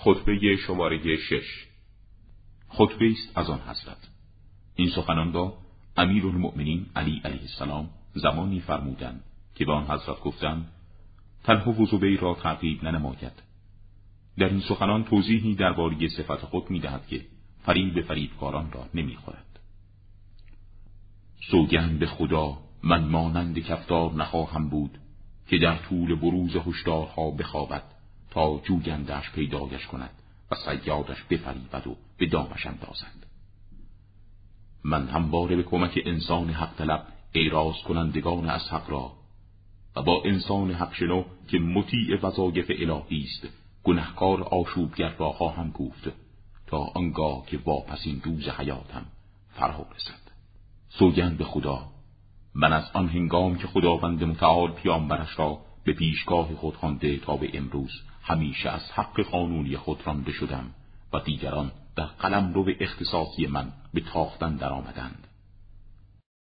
خطبه شماره شش. خطبه است از آن حضرت. این سخنان را امیر المؤمنین علی علیه السلام زمانی فرمودند که به آن حضرت گفتند تنها و زبیر را تعقیب ننماید. در این سخنان توضیحی درباره صفت خود می‌دهد که فریب فریبکاران را نمی‌خورد. سوگند به خدا من مانند کفتار نخواهم بود که در طول بروز هشدارها بخوابد. تا جوگندش پیدایش کند و سیادش بفریبد و به دامش اندازد. من همواره به کمک انسان حق طلب ایراز کنندگان از حق را و با انسان حق شنو که مطیع وظایف الهی است گنهکار آشوبگر را خواهم گفت تا آنگاه که واپسین روز حیاتم فرا رسد. سوگند به خدا من از آن هنگام که خداوند متعال پیامبرش را به پیشگاه خود خوانده تا به امروز همیشه از حق قانونی خود رانده شدم و دیگران در قلم رو به اختصاصی من به تاختن درآمدند.